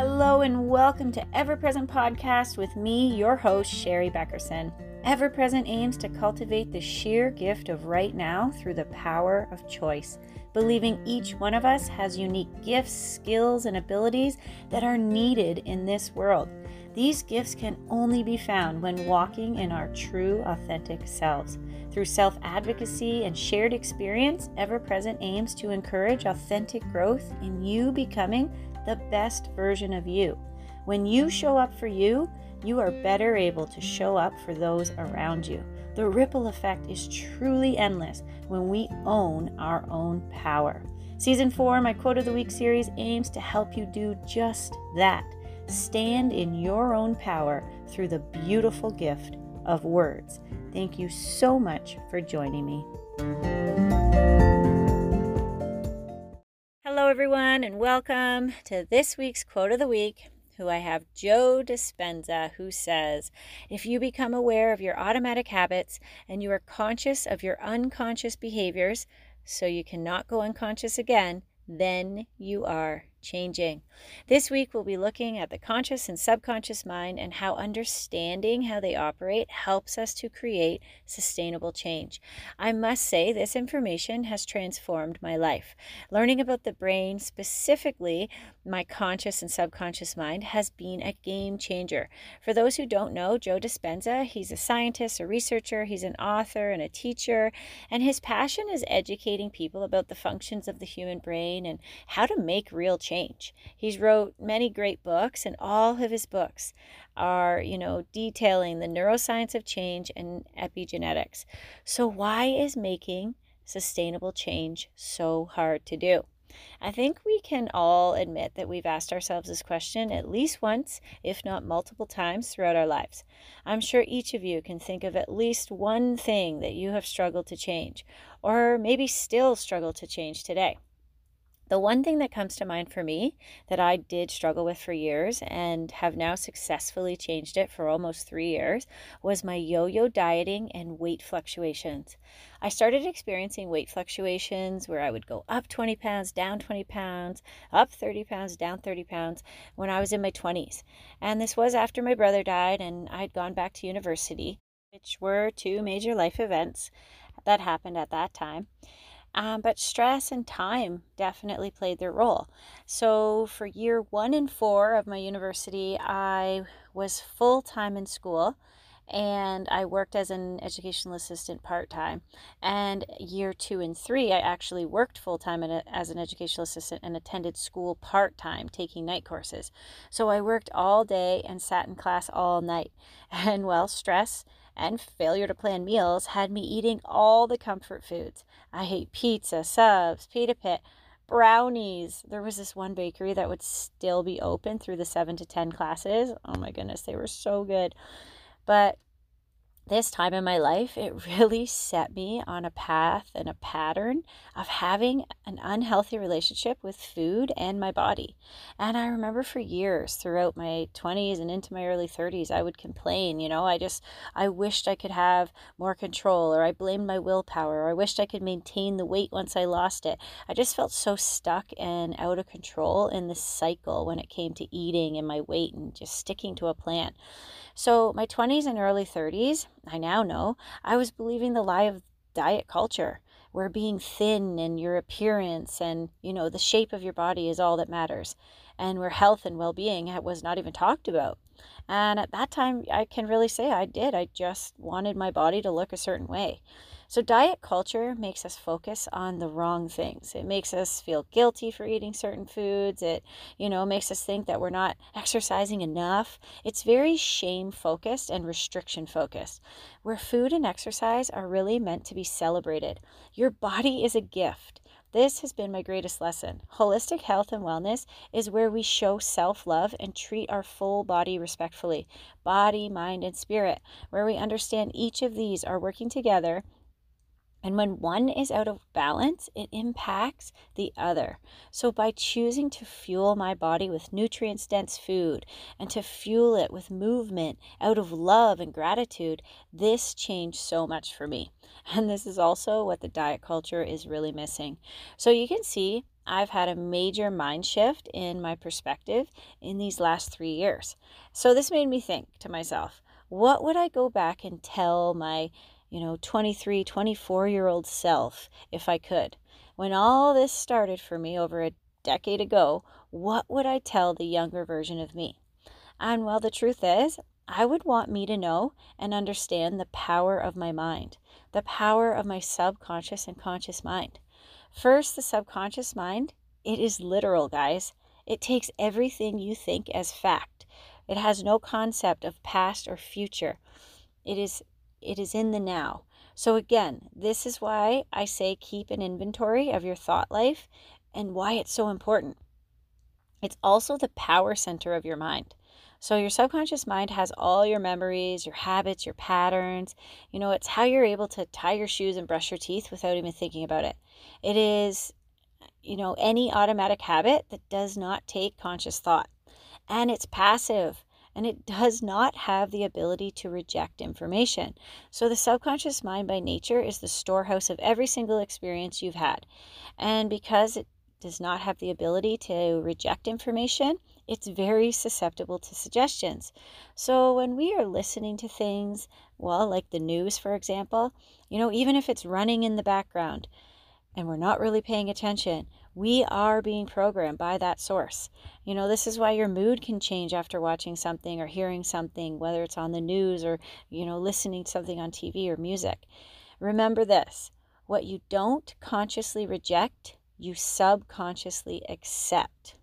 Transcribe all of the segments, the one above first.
Hello, and welcome to Ever Present Podcast with me, your host, Sherry Beckerson. Ever Present aims to cultivate the sheer gift of right now through the power of choice, believing each one of us has unique gifts, skills, and abilities that are needed in this world. These gifts can only be found when walking in our true, authentic selves. Through self advocacy and shared experience, Ever Present aims to encourage authentic growth in you becoming the best version of you. When you show up for you, you are better able to show up for those around you. The ripple effect is truly endless when we own our own power. Season 4, my Quote of the Week series, aims to help you do just that. Stand in your own power through the beautiful gift of words. Thank you so much for joining me. Everyone, and welcome to this week's Quote of the Week. Who I have Joe Dispenza, who says, If you become aware of your automatic habits and you are conscious of your unconscious behaviors, so you cannot go unconscious again, then you are changing. This week, we'll be looking at the conscious and subconscious mind and how understanding how they operate helps us to create sustainable change. I must say, this information has transformed my life. Learning about the brain, specifically my conscious and subconscious mind, has been a game changer. For those who don't know, Joe Dispenza, he's a scientist, a researcher, he's an author, and a teacher, and his passion is educating people about the functions of the human brain and how to make real change. He's wrote many great books, and all of his books are, you know, detailing the neuroscience of change and epigenetics. So, why is making sustainable change so hard to do? I think we can all admit that we've asked ourselves this question at least once, if not multiple times, throughout our lives. I'm sure each of you can think of at least one thing that you have struggled to change, or maybe still struggle to change today. The one thing that comes to mind for me that I did struggle with for years and have now successfully changed it for almost three years was my yo yo dieting and weight fluctuations. I started experiencing weight fluctuations where I would go up 20 pounds, down 20 pounds, up 30 pounds, down 30 pounds when I was in my 20s. And this was after my brother died and I'd gone back to university, which were two major life events that happened at that time. Um, but stress and time definitely played their role. So, for year one and four of my university, I was full time in school and I worked as an educational assistant part time. And year two and three, I actually worked full time as an educational assistant and attended school part time, taking night courses. So I worked all day and sat in class all night. And well, stress and failure to plan meals had me eating all the comfort foods. I hate pizza, subs, pita pit, brownies. There was this one bakery that would still be open through the 7 to 10 classes. Oh my goodness, they were so good. But this time in my life, it really set me on a path and a pattern of having an unhealthy relationship with food and my body. And I remember for years throughout my 20s and into my early 30s, I would complain, you know, I just, I wished I could have more control, or I blamed my willpower, or I wished I could maintain the weight once I lost it. I just felt so stuck and out of control in this cycle when it came to eating and my weight and just sticking to a plan. So, my 20s and early 30s, I now know, I was believing the lie of diet culture where being thin and your appearance and, you know, the shape of your body is all that matters and where health and well-being was not even talked about. And at that time, I can really say I did. I just wanted my body to look a certain way. So, diet culture makes us focus on the wrong things. It makes us feel guilty for eating certain foods. It, you know, makes us think that we're not exercising enough. It's very shame focused and restriction focused, where food and exercise are really meant to be celebrated. Your body is a gift. This has been my greatest lesson. Holistic health and wellness is where we show self love and treat our full body respectfully body, mind, and spirit, where we understand each of these are working together and when one is out of balance, it impacts the other. So, by choosing to fuel my body with nutrients dense food and to fuel it with movement out of love and gratitude, this changed so much for me. And this is also what the diet culture is really missing. So, you can see I've had a major mind shift in my perspective in these last three years. So this made me think to myself, what would I go back and tell my, you know, 23, 24 year old self if I could? When all this started for me over a decade ago, what would I tell the younger version of me? And well, the truth is, I would want me to know and understand the power of my mind, the power of my subconscious and conscious mind. First, the subconscious mind, it is literal, guys. It takes everything you think as fact. It has no concept of past or future. It is it is in the now. So again, this is why I say keep an inventory of your thought life and why it's so important. It's also the power center of your mind. So, your subconscious mind has all your memories, your habits, your patterns. You know, it's how you're able to tie your shoes and brush your teeth without even thinking about it. It is, you know, any automatic habit that does not take conscious thought. And it's passive and it does not have the ability to reject information. So, the subconscious mind by nature is the storehouse of every single experience you've had. And because it does not have the ability to reject information, it's very susceptible to suggestions. So when we are listening to things, well, like the news, for example, you know, even if it's running in the background and we're not really paying attention, we are being programmed by that source. You know, this is why your mood can change after watching something or hearing something, whether it's on the news or, you know, listening to something on TV or music. Remember this what you don't consciously reject you subconsciously accept.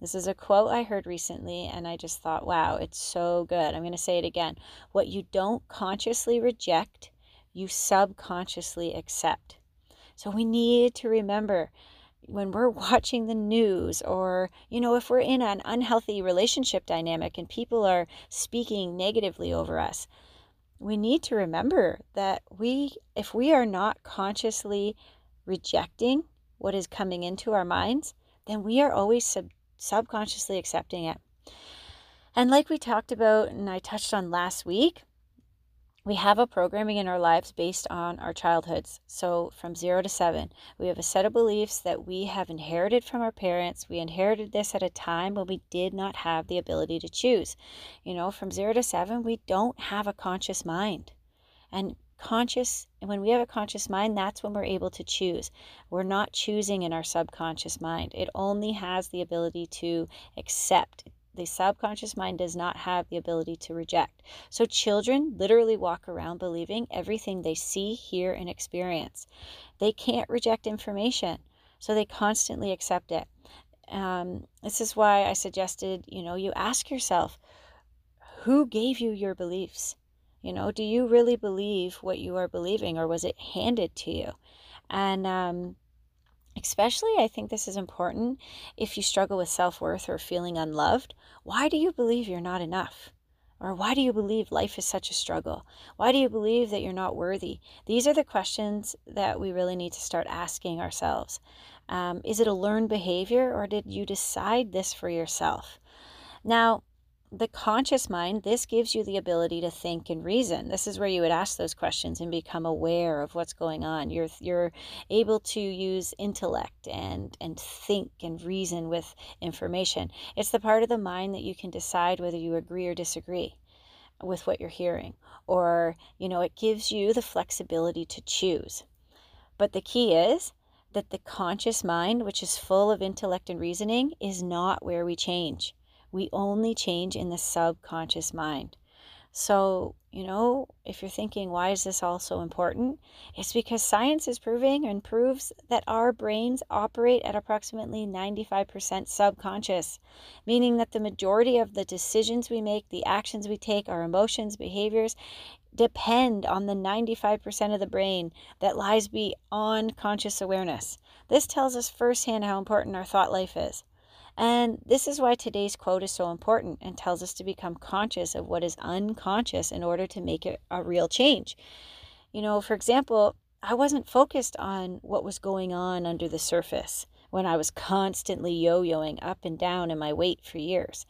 This is a quote I heard recently, and I just thought, wow, it's so good. I'm going to say it again. What you don't consciously reject, you subconsciously accept. So we need to remember when we're watching the news, or, you know, if we're in an unhealthy relationship dynamic and people are speaking negatively over us, we need to remember that we, if we are not consciously rejecting what is coming into our minds, then we are always sub- subconsciously accepting it. And like we talked about and I touched on last week, we have a programming in our lives based on our childhoods. So, from zero to seven, we have a set of beliefs that we have inherited from our parents. We inherited this at a time when we did not have the ability to choose. You know, from zero to seven, we don't have a conscious mind. And conscious and when we have a conscious mind that's when we're able to choose we're not choosing in our subconscious mind it only has the ability to accept the subconscious mind does not have the ability to reject. So children literally walk around believing everything they see hear and experience. They can't reject information so they constantly accept it. Um, this is why i suggested you know you ask yourself who gave you your beliefs? You know, do you really believe what you are believing or was it handed to you? And um, especially, I think this is important if you struggle with self worth or feeling unloved. Why do you believe you're not enough? Or why do you believe life is such a struggle? Why do you believe that you're not worthy? These are the questions that we really need to start asking ourselves. Um, is it a learned behavior or did you decide this for yourself? Now, the conscious mind, this gives you the ability to think and reason. This is where you would ask those questions and become aware of what's going on. You're you're able to use intellect and and think and reason with information. It's the part of the mind that you can decide whether you agree or disagree with what you're hearing or, you know, it gives you the flexibility to choose. But the key is that the conscious mind, which is full of intellect and reasoning, is not where we change we only change in the subconscious mind. So, you know, if you're thinking, why is this all so important? It's because science is proving and proves that our brains operate at approximately 95% subconscious, meaning that the majority of the decisions we make, the actions we take, our emotions, behaviors, depend on the 95% of the brain that lies beyond conscious awareness. This tells us firsthand how important our thought life is. And this is why today's quote is so important and tells us to become conscious of what is unconscious in order to make it a real change. You know, for example, I wasn't focused on what was going on under the surface when I was constantly yo yoing up and down in my weight for years.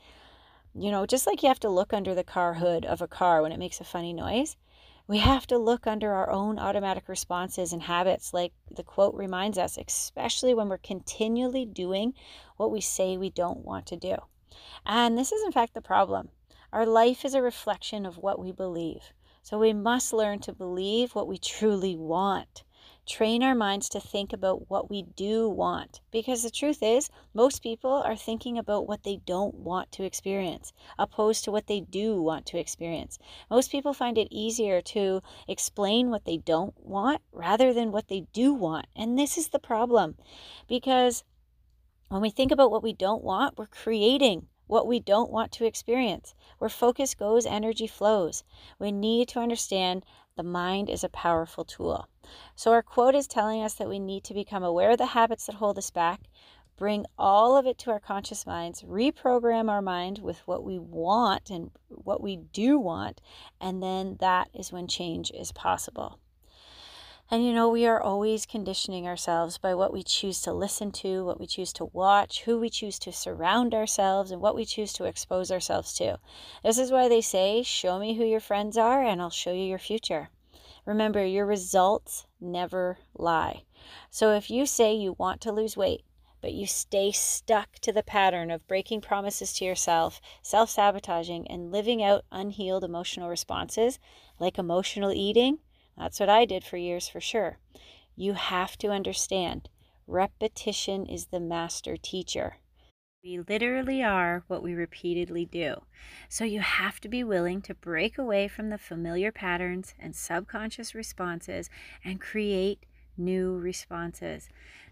You know, just like you have to look under the car hood of a car when it makes a funny noise, We have to look under our own automatic responses and habits, like the quote reminds us, especially when we're continually doing what we say we don't want to do. And this is, in fact, the problem. Our life is a reflection of what we believe. So we must learn to believe what we truly want train our minds to think about what we do want. Because the truth is, most people are thinking about what they don't want to experience, opposed to what they do want to experience. Most people find it easier to explain what they don't want rather than what they do want. And this is the problem. Because when we think about what we don't want, we're creating what we don't want to experience. Where focus goes, energy flows. We need to understand the mind is a powerful tool. So, our quote is telling us that we need to become aware of the habits that hold us back, bring all of it to our conscious minds, reprogram our mind with what we want and what we do want, and then that is when change is possible. And you know, we are always conditioning ourselves by what we choose to listen to, what we choose to watch, who we choose to surround ourselves, and what we choose to expose ourselves to. This is why they say, Show me who your friends are, and I'll show you your future. Remember, your results never lie. So if you say you want to lose weight, but you stay stuck to the pattern of breaking promises to yourself, self sabotaging, and living out unhealed emotional responses like emotional eating, that's what I did for years for sure. You have to understand repetition is the master teacher. We literally are what we repeatedly do. So you have to be willing to break away from the familiar patterns and subconscious responses and create new responses.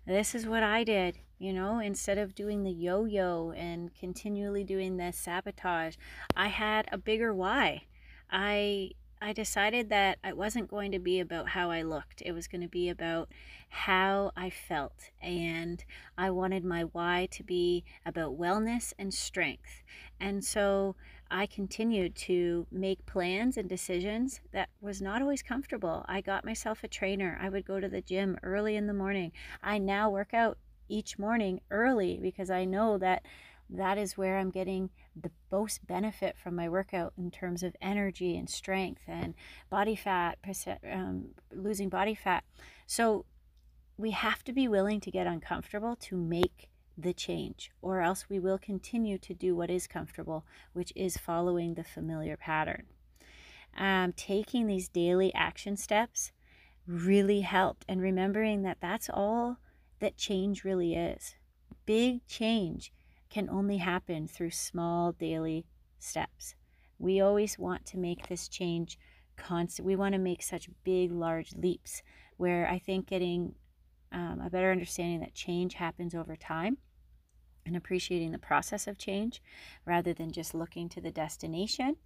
This is what I did, you know, instead of doing the yo yo and continually doing the sabotage, I had a bigger why. I I decided that it wasn't going to be about how I looked. It was going to be about how I felt. And I wanted my why to be about wellness and strength. And so I continued to make plans and decisions that was not always comfortable. I got myself a trainer. I would go to the gym early in the morning. I now work out each morning early because I know that that is where I'm getting the most benefit from my workout in terms of energy and strength and body fat, um, losing body fat. So we have to be willing to get uncomfortable to make the change, or else we will continue to do what is comfortable, which is following the familiar pattern. Um, taking these daily action steps really helped, and remembering that that's all that change really is. Big change can only happen through small daily steps. We always want to make this change constant. We want to make such big, large leaps where I think getting um, a better understanding that change happens over time and appreciating the process of change rather than just looking to the destination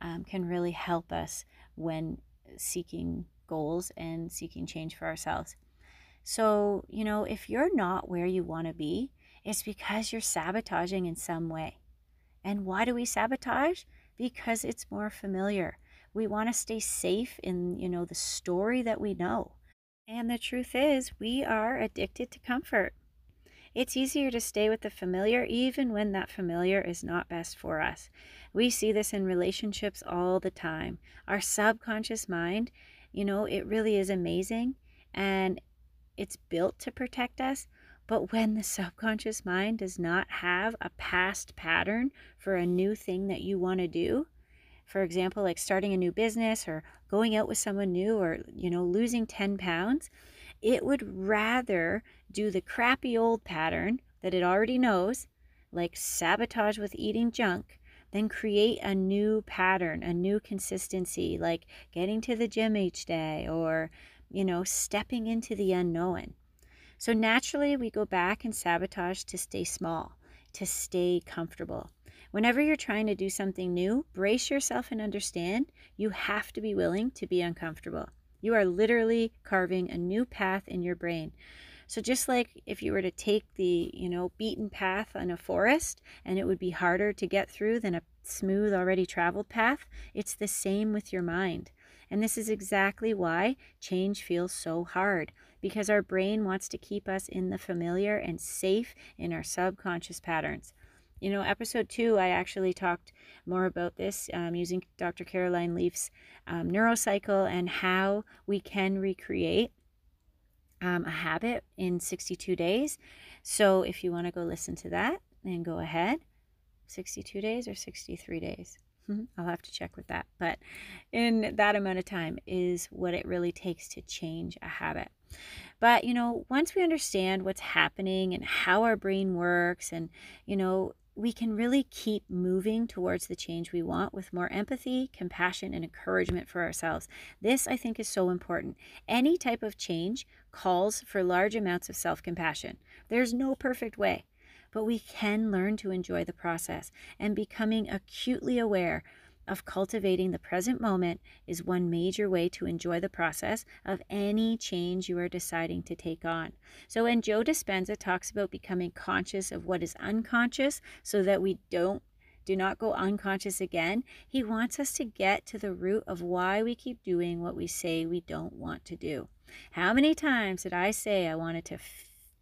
um, can really help us when seeking goals and seeking change for ourselves. So, you know, if you're not where you want to be, it's because you're sabotaging in some way. And why do we sabotage? Because it's more familiar. We want to stay safe in, you know, the story that we know. And the truth is, we are addicted to comfort. It's easier to stay with the familiar even when that familiar is not best for us. We see this in relationships all the time. Our subconscious mind, you know, it really is amazing and it's built to protect us, but when the subconscious mind does not have a past pattern for a new thing that you want to do, for example, like starting a new business or going out with someone new or, you know, losing 10 pounds, it would rather do the crappy old pattern that it already knows, like sabotage with eating junk, than create a new pattern, a new consistency, like getting to the gym each day or, you know, stepping into the unknown. So naturally, we go back and sabotage to stay small, to stay comfortable. Whenever you're trying to do something new, brace yourself and understand you have to be willing to be uncomfortable. You are literally carving a new path in your brain. So just like if you were to take the, you know, beaten path in a forest and it would be harder to get through than a smooth already traveled path, it's the same with your mind. And this is exactly why change feels so hard because our brain wants to keep us in the familiar and safe in our subconscious patterns. you know, episode two, I actually talked more about this um, using Dr. Caroline Leaf's um, neurocycle and how we can recreate um, a habit in 62 days. So if you want to go listen to that, then go ahead. 62 days or 63 days? I'll have to check with that. But in that amount of time is what it really takes to change a habit. But, you know, once we understand what's happening and how our brain works, and, you know, we can really keep moving towards the change we want with more empathy, compassion, and encouragement for ourselves. This, I think, is so important. Any type of change calls for large amounts of self compassion. There's no perfect way but we can learn to enjoy the process. And becoming acutely aware of cultivating the present moment is one major way to enjoy the process of any change you are deciding to take on. So, when Joe Dispenza talks about becoming conscious of what is unconscious so that we don't do not go unconscious again. He wants us to get to the root of why we keep doing what we say we don't want to do. How many times did I say I wanted to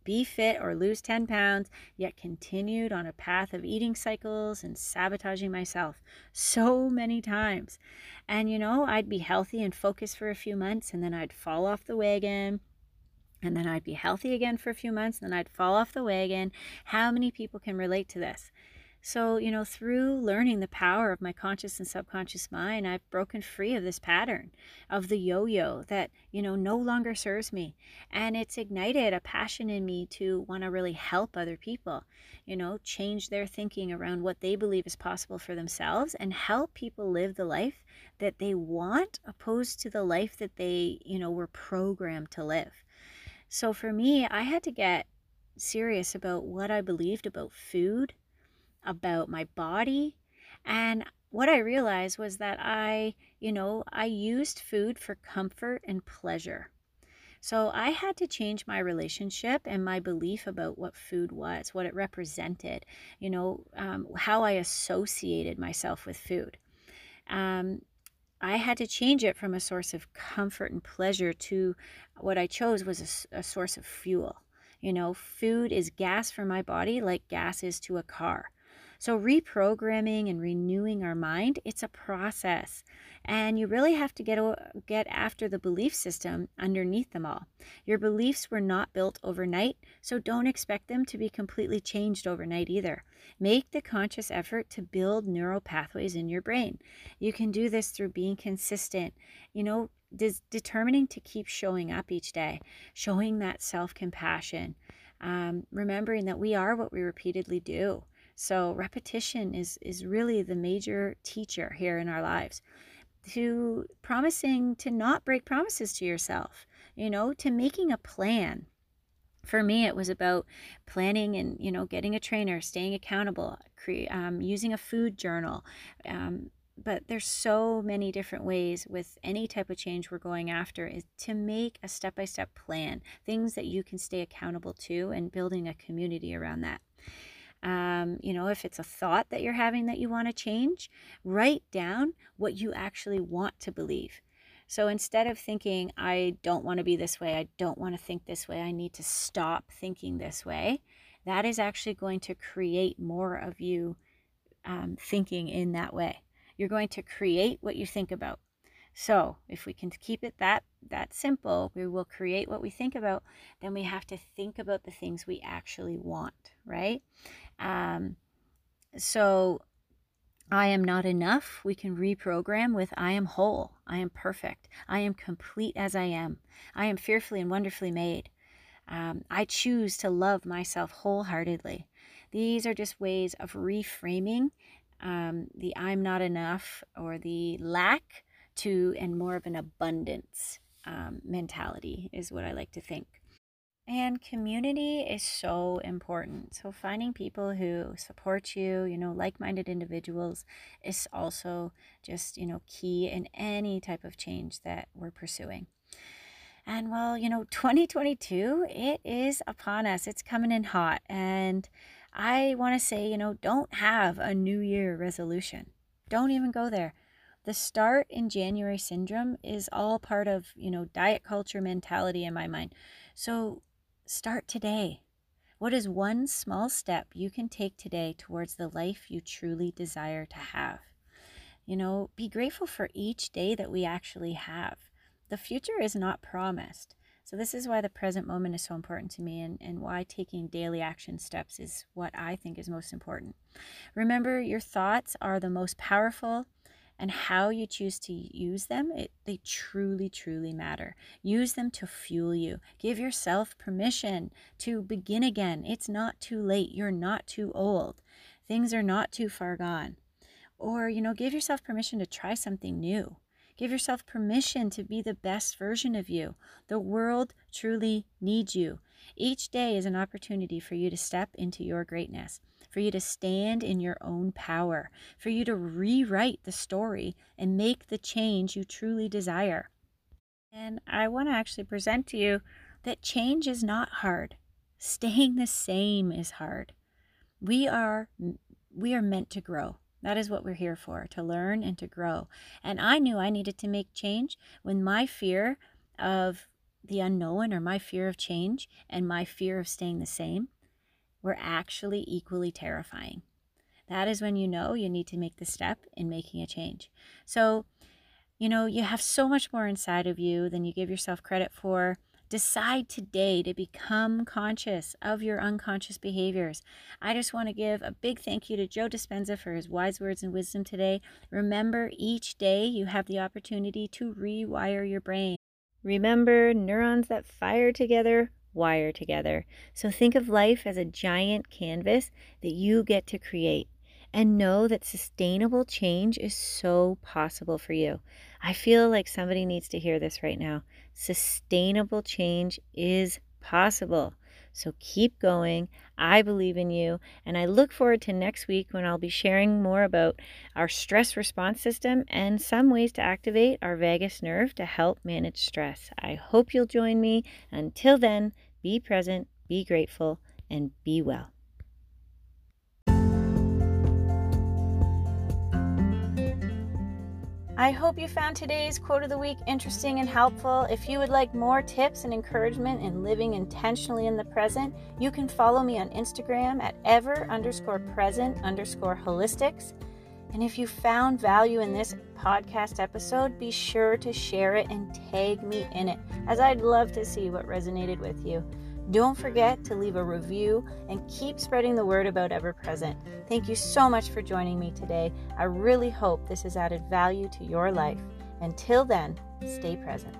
be fit or lose 10 pounds, yet continued on a path of eating cycles and sabotaging myself so many times. And you know, I'd be healthy and focused for a few months, and then I'd fall off the wagon. And then I'd be healthy again for a few months, and then I'd fall off the wagon. How many people can relate to this? So, you know, through learning the power of my conscious and subconscious mind, I've broken free of this pattern of the yo yo that, you know, no longer serves me. And it's ignited a passion in me to want to really help other people, you know, change their thinking around what they believe is possible for themselves and help people live the life that they want opposed to the life that they, you know, were programmed to live. So for me, I had to get serious about what I believed about food about my body. And what I realized was that I, you know, I used food for comfort and pleasure. So I had to change my relationship and my belief about what food was, what it represented, you know, um, how I associated myself with food. Um, I had to change it from a source of comfort and pleasure to what I chose was a, a source of fuel. You know, food is gas for my body like gas is to a car. So reprogramming and renewing our mind, it's a process. And you really have to get get after the belief system underneath them all. Your beliefs were not built overnight, so don't expect them to be completely changed overnight either. Make the conscious effort to build neural pathways in your brain. You can do this through being consistent, you know, des- determining to keep showing up each day, showing that self compassion, um, remembering that we are what we repeatedly do. So repetition is is really the major teacher here in our lives. To promising to not break promises to yourself, you know, to making a plan. For me, it was about planning and you know getting a trainer, staying accountable, cre- um, using a food journal. Um, but there's so many different ways with any type of change we're going after is to make a step-by-step plan things that you can stay accountable to and building a community around that um, you know, if it's a thought that you're having that you want to change, write down what you actually want to believe. So instead of thinking, I don't want to be this way, I don't want to think this way, I need to stop thinking this way, that is actually going to create more of you um, thinking in that way. You're going to create what you think about. So if we can keep it that that simple, we will create what we think about. Then we have to think about the things we actually want, right? Um, so I am not enough. We can reprogram with I am whole. I am perfect. I am complete as I am. I am fearfully and wonderfully made. Um, I choose to love myself wholeheartedly. These are just ways of reframing um, the I'm not enough or the lack to and more of an abundance um, mentality, is what I like to think. And community is so important. So, finding people who support you, you know, like minded individuals, is also just, you know, key in any type of change that we're pursuing. And well, you know, 2022, it is upon us. It's coming in hot. And I want to say, you know, don't have a New Year resolution. Don't even go there the start in January syndrome is all part of, you know, diet culture mentality in my mind. So start today. What is one small step you can take today towards the life you truly desire to have? You know, be grateful for each day that we actually have. The future is not promised. So, this is why the present moment is so important to me and, and why taking daily action steps is what I think is most important. Remember, your thoughts are the most powerful, and how you choose to use them, it, they truly, truly matter. Use them to fuel you. Give yourself permission to begin again. It's not too late. You're not too old. Things are not too far gone. Or, you know, give yourself permission to try something new. Give yourself permission to be the best version of you. The world truly needs you. Each day is an opportunity for you to step into your greatness, for you to stand in your own power, for you to rewrite the story and make the change you truly desire. And I want to actually present to you that change is not hard. Staying the same is hard. We are we are meant to grow. That is what we're here for, to learn and to grow. And I knew I needed to make change when my fear of the unknown or my fear of change and my fear of staying the same were actually equally terrifying. That is when you know you need to make the step in making a change. So, you know, you have so much more inside of you than you give yourself credit for. Decide today to become conscious of your unconscious behaviors. I just want to give a big thank you to Joe Dispenza for his wise words and wisdom today. Remember, each day you have the opportunity to rewire your brain. Remember, neurons that fire together wire together. So think of life as a giant canvas that you get to create and know that sustainable change is so possible for you. I feel like somebody needs to hear this right now. Sustainable change is possible. So keep going. I believe in you. And I look forward to next week when I'll be sharing more about our stress response system and some ways to activate our vagus nerve to help manage stress. I hope you'll join me. Until then, be present, be grateful, and be well. I hope you found today's quote of the week interesting and helpful. If you would like more tips and encouragement in living intentionally in the present, you can follow me on Instagram at ever underscore present underscore holistics. And if you found value in this podcast episode, be sure to share it and tag me in it, as I'd love to see what resonated with you. Don't forget to leave a review and keep spreading the word about Ever Present. Thank you so much for joining me today. I really hope this has added value to your life. Until then, stay present.